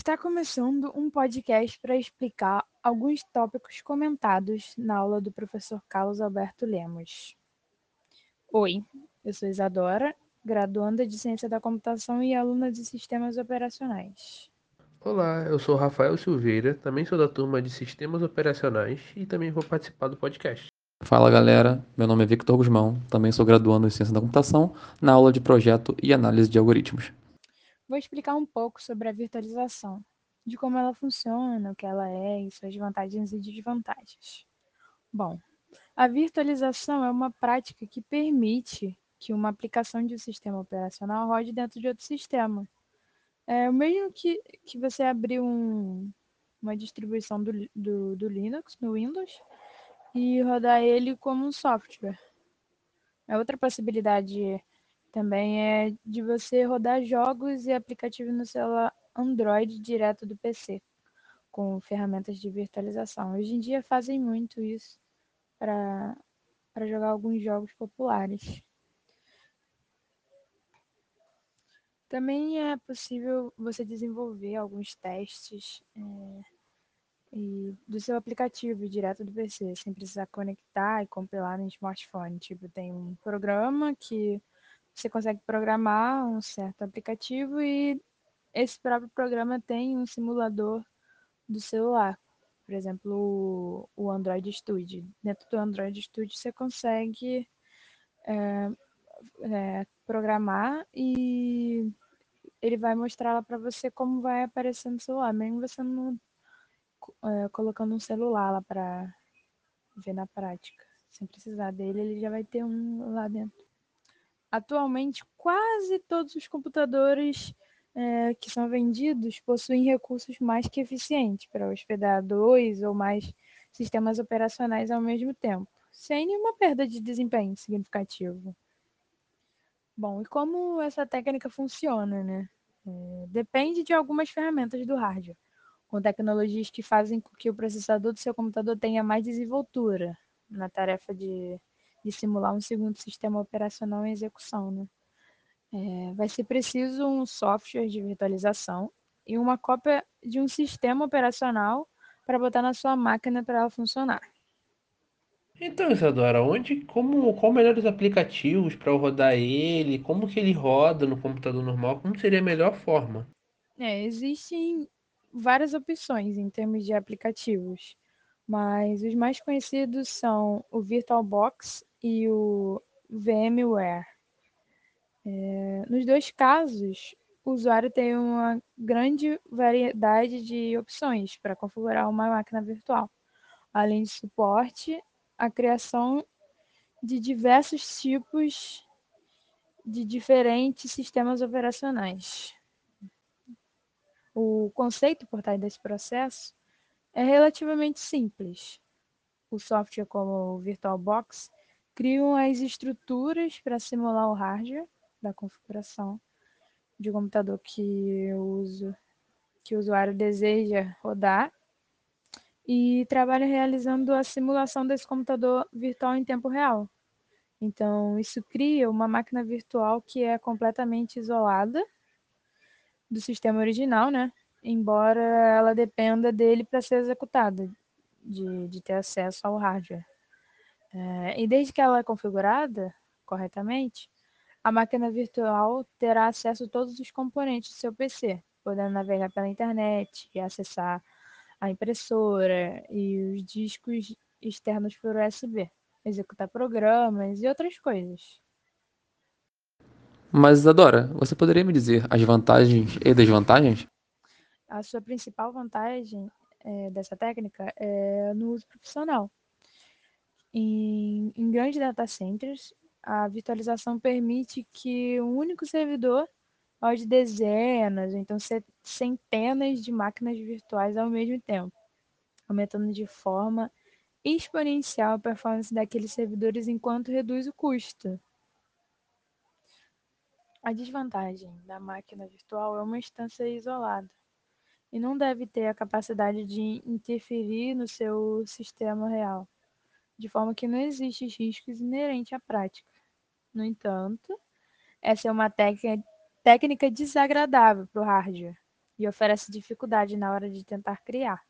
Está começando um podcast para explicar alguns tópicos comentados na aula do professor Carlos Alberto Lemos. Oi, eu sou Isadora, graduanda de Ciência da Computação e aluna de Sistemas Operacionais. Olá, eu sou Rafael Silveira, também sou da turma de Sistemas Operacionais e também vou participar do podcast. Fala galera, meu nome é Victor Guzmão, também sou graduando em Ciência da Computação na aula de Projeto e Análise de Algoritmos. Vou explicar um pouco sobre a virtualização, de como ela funciona, o que ela é e suas vantagens e desvantagens. Bom, a virtualização é uma prática que permite que uma aplicação de um sistema operacional rode dentro de outro sistema. É o mesmo que, que você abrir um, uma distribuição do, do, do Linux no Windows e rodar ele como um software. A outra possibilidade também é de você rodar jogos e aplicativos no celular Android direto do PC, com ferramentas de virtualização. Hoje em dia fazem muito isso para jogar alguns jogos populares. Também é possível você desenvolver alguns testes é, e do seu aplicativo direto do PC, sem precisar conectar e compilar no smartphone. Tipo, tem um programa que você consegue programar um certo aplicativo e esse próprio programa tem um simulador do celular. Por exemplo, o Android Studio. Dentro do Android Studio você consegue é, é, programar e ele vai mostrar lá para você como vai aparecer no celular, mesmo você não é, colocando um celular lá para ver na prática. Sem precisar dele, ele já vai ter um lá dentro. Atualmente, quase todos os computadores é, que são vendidos possuem recursos mais que eficientes para hospedar dois ou mais sistemas operacionais ao mesmo tempo, sem nenhuma perda de desempenho significativo. Bom, e como essa técnica funciona, né? É, depende de algumas ferramentas do hardware com tecnologias que fazem com que o processador do seu computador tenha mais desenvoltura na tarefa de, de simular um segundo sistema operacional em execução. Né? É, vai ser preciso um software de virtualização e uma cópia de um sistema operacional para botar na sua máquina para ela funcionar. Então, Isadora, onde, como, qual melhores aplicativos para rodar ele? Como que ele roda no computador normal? Como seria a melhor forma? É, existem várias opções em termos de aplicativos, mas os mais conhecidos são o VirtualBox e o VMware. É, nos dois casos, o usuário tem uma grande variedade de opções para configurar uma máquina virtual, além de suporte à criação de diversos tipos de diferentes sistemas operacionais. O conceito por trás desse processo é relativamente simples. O software como o VirtualBox criam as estruturas para simular o hardware da configuração de computador que o, uso, que o usuário deseja rodar e trabalha realizando a simulação desse computador virtual em tempo real. Então, isso cria uma máquina virtual que é completamente isolada do sistema original, né? Embora ela dependa dele para ser executada, de, de ter acesso ao hardware. É, e desde que ela é configurada corretamente, a máquina virtual terá acesso a todos os componentes do seu PC, podendo navegar pela internet e acessar a impressora e os discos externos por USB, executar programas e outras coisas. Mas, Isadora, você poderia me dizer as vantagens e desvantagens? A sua principal vantagem é, dessa técnica é no uso profissional. Em, em grandes data centers, a virtualização permite que um único servidor rode dezenas, então centenas de máquinas virtuais ao mesmo tempo, aumentando de forma exponencial a performance daqueles servidores enquanto reduz o custo. A desvantagem da máquina virtual é uma instância isolada e não deve ter a capacidade de interferir no seu sistema real, de forma que não existem riscos inerentes à prática. No entanto, essa é uma técnica, técnica desagradável para o hardware e oferece dificuldade na hora de tentar criar.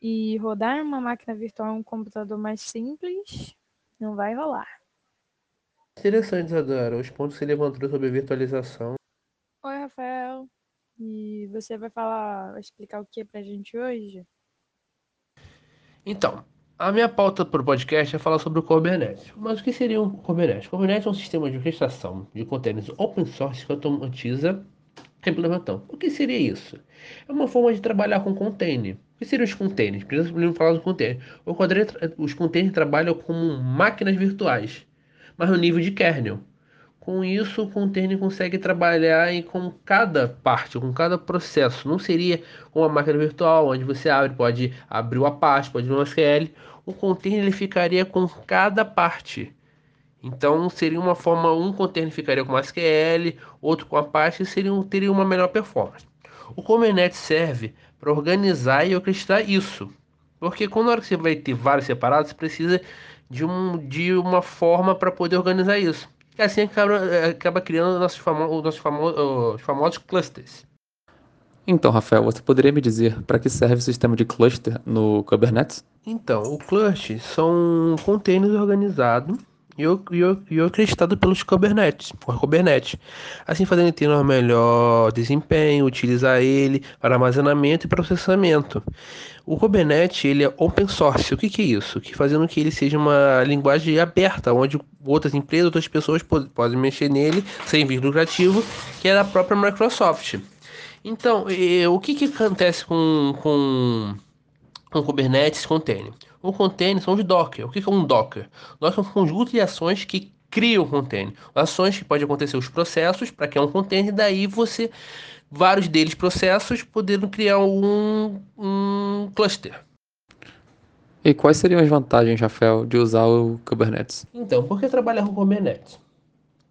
E rodar uma máquina virtual em um computador mais simples não vai rolar. Interessante, Isadora, os pontos que você levantou sobre virtualização. Oi, Rafael. E você vai falar, vai explicar o que pra gente hoje? Então, a minha pauta para o podcast é falar sobre o Kubernetes. Mas o que seria um Kubernetes? Kubernetes é um sistema de orquestração de containers open source que automatiza a implementação. O que seria isso? É uma forma de trabalhar com container. O que seriam os containers? Primeiro falar do container. Os containers trabalham como máquinas virtuais, mas no nível de kernel. Com isso, o container consegue trabalhar em, com cada parte, com cada processo. Não seria uma máquina virtual, onde você abre, pode abrir o Apache, pode abrir o SQL. O container ele ficaria com cada parte. Então seria uma forma, um container ficaria com SQL, outro com Apache, seria, teria uma melhor performance. O Kubernetes serve para organizar e orquestrar isso. Porque quando você vai ter vários separados, você precisa de, um, de uma forma para poder organizar isso. E assim acaba, acaba criando nossos, famo nossos famo os famosos clusters. Então, Rafael, você poderia me dizer para que serve o sistema de cluster no Kubernetes? Então, o cluster são containers organizados e, e, orquestrado pelos Kubernetes, por Kubernetes, assim fazendo ter um melhor desempenho, utilizar ele para armazenamento e processamento. O Kubernetes ele é open source. O que, que é isso? Que fazendo que ele seja uma linguagem aberta, onde outras empresas, outras pessoas podem mexer nele sem vir lucrativo, que é da própria Microsoft. Então, o que, que acontece com, com, com Kubernetes Container? O container são os Docker. O que é um Docker? Docker é um conjunto de ações que criam o container. Ações que pode acontecer os processos para criar um container, e daí você, vários deles processos, podendo criar um, um cluster. E quais seriam as vantagens, Rafael, de usar o Kubernetes? Então, por que trabalhar com Kubernetes?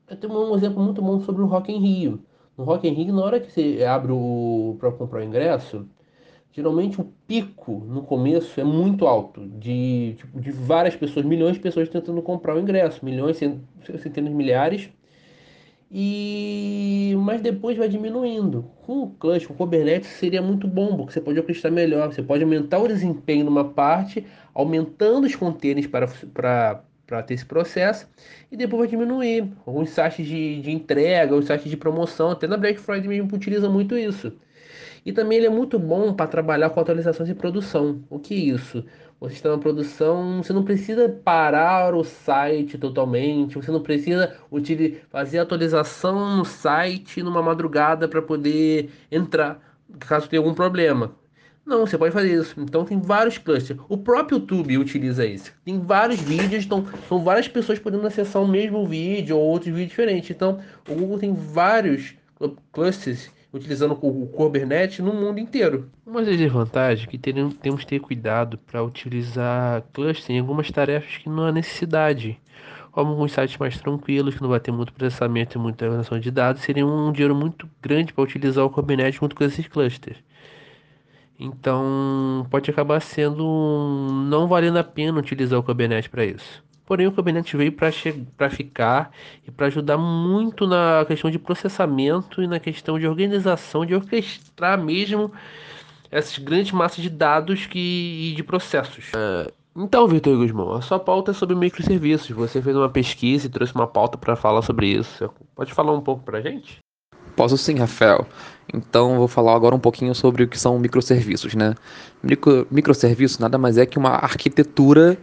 Eu tenho um exemplo muito bom sobre o Rock in Rio. No Rock in Rio, na hora que você abre o para comprar o ingresso, geralmente o pico no começo é muito alto, de, tipo, de várias pessoas, milhões de pessoas tentando comprar o ingresso, milhões, centenas de milhares, e mas depois vai diminuindo. Com o Clutch, com o Kubernetes seria muito bom, porque você pode orquestrar melhor, você pode aumentar o desempenho numa parte, aumentando os containers para, para, para ter esse processo, e depois vai diminuir. Alguns sites de, de entrega, os sites de promoção, até na Black Friday mesmo utiliza muito isso. E também ele é muito bom para trabalhar com atualizações de produção. O que é isso? Você está na produção, você não precisa parar o site totalmente, você não precisa fazer atualização no site numa madrugada para poder entrar, caso tenha algum problema. Não, você pode fazer isso. Então tem vários clusters. O próprio YouTube utiliza isso. Tem vários vídeos, então são várias pessoas podendo acessar o mesmo vídeo ou outros vídeos diferentes. Então o Google tem vários clusters utilizando o Kubernetes no mundo inteiro. Uma das desvantagens é que temos que ter cuidado para utilizar cluster em algumas tarefas que não há necessidade. Como alguns sites mais tranquilos, que não vai ter muito processamento e muita organização de dados, seria um dinheiro muito grande para utilizar o Kubernetes junto com esses clusters. Então, pode acabar sendo não valendo a pena utilizar o Kubernetes para isso. Porém, o Kubernetes veio para ficar e para ajudar muito na questão de processamento e na questão de organização, de orquestrar mesmo essas grandes massas de dados que, e de processos. É, então, Vitor Guzmão, a sua pauta é sobre microserviços. Você fez uma pesquisa e trouxe uma pauta para falar sobre isso. Pode falar um pouco para gente? Posso sim, Rafael. Então, vou falar agora um pouquinho sobre o que são microserviços, né? Micro, nada mais é que uma arquitetura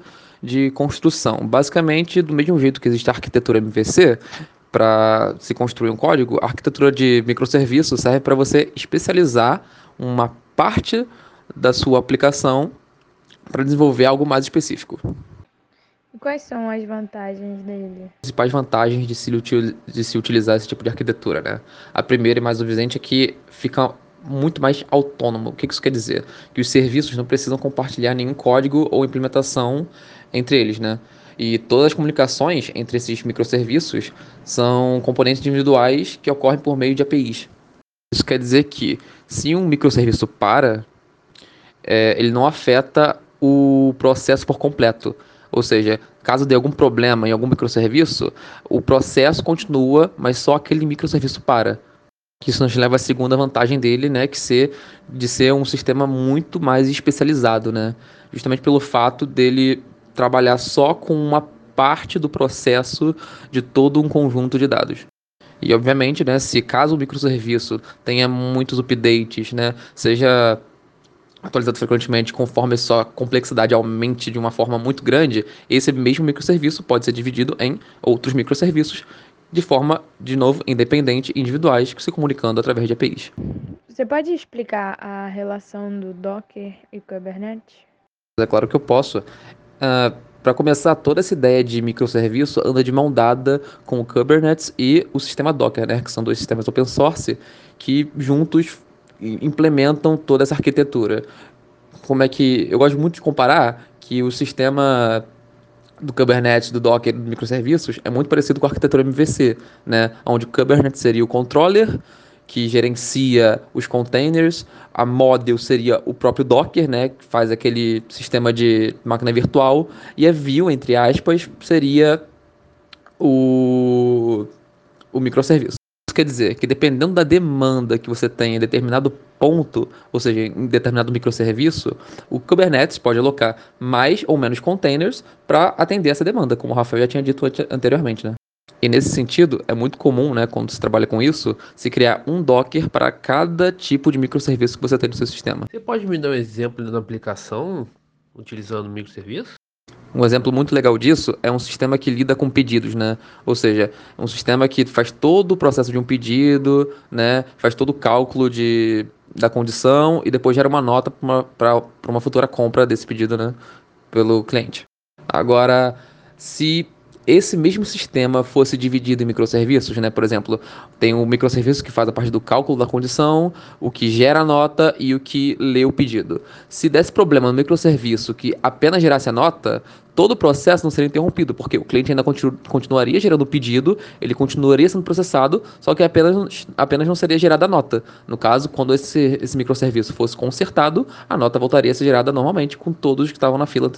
de construção. Basicamente, do mesmo jeito que existe a arquitetura MVC, para se construir um código, a arquitetura de microserviço serve para você especializar uma parte da sua aplicação para desenvolver algo mais específico. E quais são as vantagens dele? As principais vantagens de se, de se utilizar esse tipo de arquitetura, né? A primeira e mais evidente é que fica muito mais autônomo. O que isso quer dizer? Que os serviços não precisam compartilhar nenhum código ou implementação entre eles, né? E todas as comunicações entre esses microserviços são componentes individuais que ocorrem por meio de APIs. Isso quer dizer que se um microserviço para, é, ele não afeta o processo por completo. Ou seja, caso dê algum problema em algum microserviço, o processo continua, mas só aquele microserviço para. Isso nos leva à segunda vantagem dele, né, que ser de ser um sistema muito mais especializado, né? Justamente pelo fato dele trabalhar só com uma parte do processo de todo um conjunto de dados. E obviamente, né, se caso o microserviço tenha muitos updates, né, seja atualizado frequentemente conforme sua complexidade aumente de uma forma muito grande, esse mesmo microserviço pode ser dividido em outros microserviços de forma, de novo, independente, individuais, que se comunicando através de APIs. Você pode explicar a relação do Docker e Kubernetes? É claro que eu posso. Uh, para começar, toda essa ideia de microserviço anda de mão dada com o Kubernetes e o sistema Docker, né, que são dois sistemas open source que juntos implementam toda essa arquitetura. Como é que eu gosto muito de comparar que o sistema do Kubernetes, do Docker, dos microserviços é muito parecido com a arquitetura MVC, né, onde o Kubernetes seria o controller que gerencia os containers, a model seria o próprio Docker, né, que faz aquele sistema de máquina virtual, e a view, entre aspas, seria o, o microserviço. Isso quer dizer que dependendo da demanda que você tem em determinado ponto, ou seja, em determinado microserviço, o Kubernetes pode alocar mais ou menos containers para atender essa demanda, como o Rafael já tinha dito anteriormente, né? E nesse sentido, é muito comum, né, quando se trabalha com isso, se criar um Docker para cada tipo de microserviço que você tem no seu sistema. Você pode me dar um exemplo de uma aplicação utilizando microserviço? Um exemplo muito legal disso é um sistema que lida com pedidos, né? Ou seja, um sistema que faz todo o processo de um pedido, né? Faz todo o cálculo de, da condição e depois gera uma nota para uma, uma futura compra desse pedido, né? Pelo cliente. Agora, se esse mesmo sistema fosse dividido em microserviços, né? Por exemplo, tem o microserviço que faz a parte do cálculo da condição, o que gera a nota e o que lê o pedido. Se desse problema no microserviço que apenas gerasse a nota, todo o processo não seria interrompido, porque o cliente ainda continu continuaria gerando o pedido, ele continuaria sendo processado, só que apenas, apenas não seria gerada a nota. No caso, quando esse, esse microserviço fosse consertado, a nota voltaria a ser gerada normalmente com todos que estavam na fila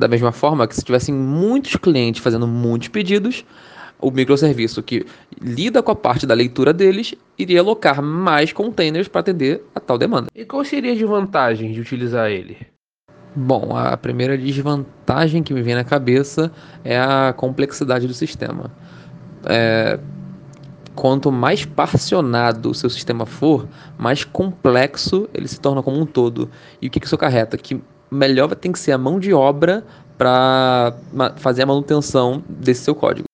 da mesma forma que se tivessem muitos clientes fazendo muitos pedidos, o microserviço que lida com a parte da leitura deles iria alocar mais containers para atender a tal demanda. E qual seria a desvantagem de utilizar ele? Bom, a primeira desvantagem que me vem na cabeça é a complexidade do sistema. É, quanto mais parcionado o seu sistema for, mais complexo ele se torna como um todo. E o que isso acarreta? Que melhor tem que ser a mão de obra para fazer a manutenção desse seu código.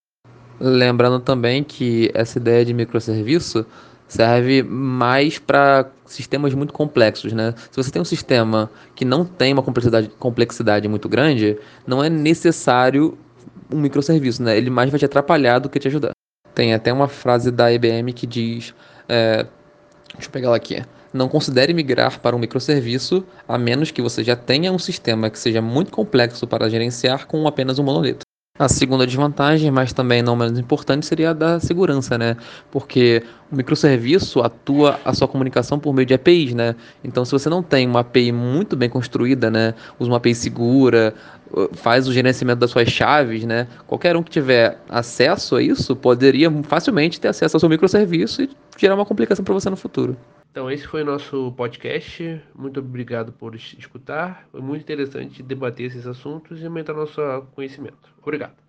Lembrando também que essa ideia de microserviço serve mais para sistemas muito complexos, né? Se você tem um sistema que não tem uma complexidade, complexidade muito grande, não é necessário um microserviço, né? Ele mais vai te atrapalhar do que te ajudar. Tem até uma frase da IBM que diz, é, deixa eu pegar ela aqui. Não considere migrar para um microserviço a menos que você já tenha um sistema que seja muito complexo para gerenciar com apenas um monolito. A segunda desvantagem, mas também não menos importante, seria a da segurança, né? Porque o microserviço atua a sua comunicação por meio de APIs, né? Então, se você não tem uma API muito bem construída, né? Usa uma API segura, faz o gerenciamento das suas chaves, né? Qualquer um que tiver acesso a isso poderia facilmente ter acesso ao seu microserviço e gerar uma complicação para você no futuro. Então, esse foi o nosso podcast. Muito obrigado por escutar. Foi muito interessante debater esses assuntos e aumentar nosso conhecimento. Obrigado.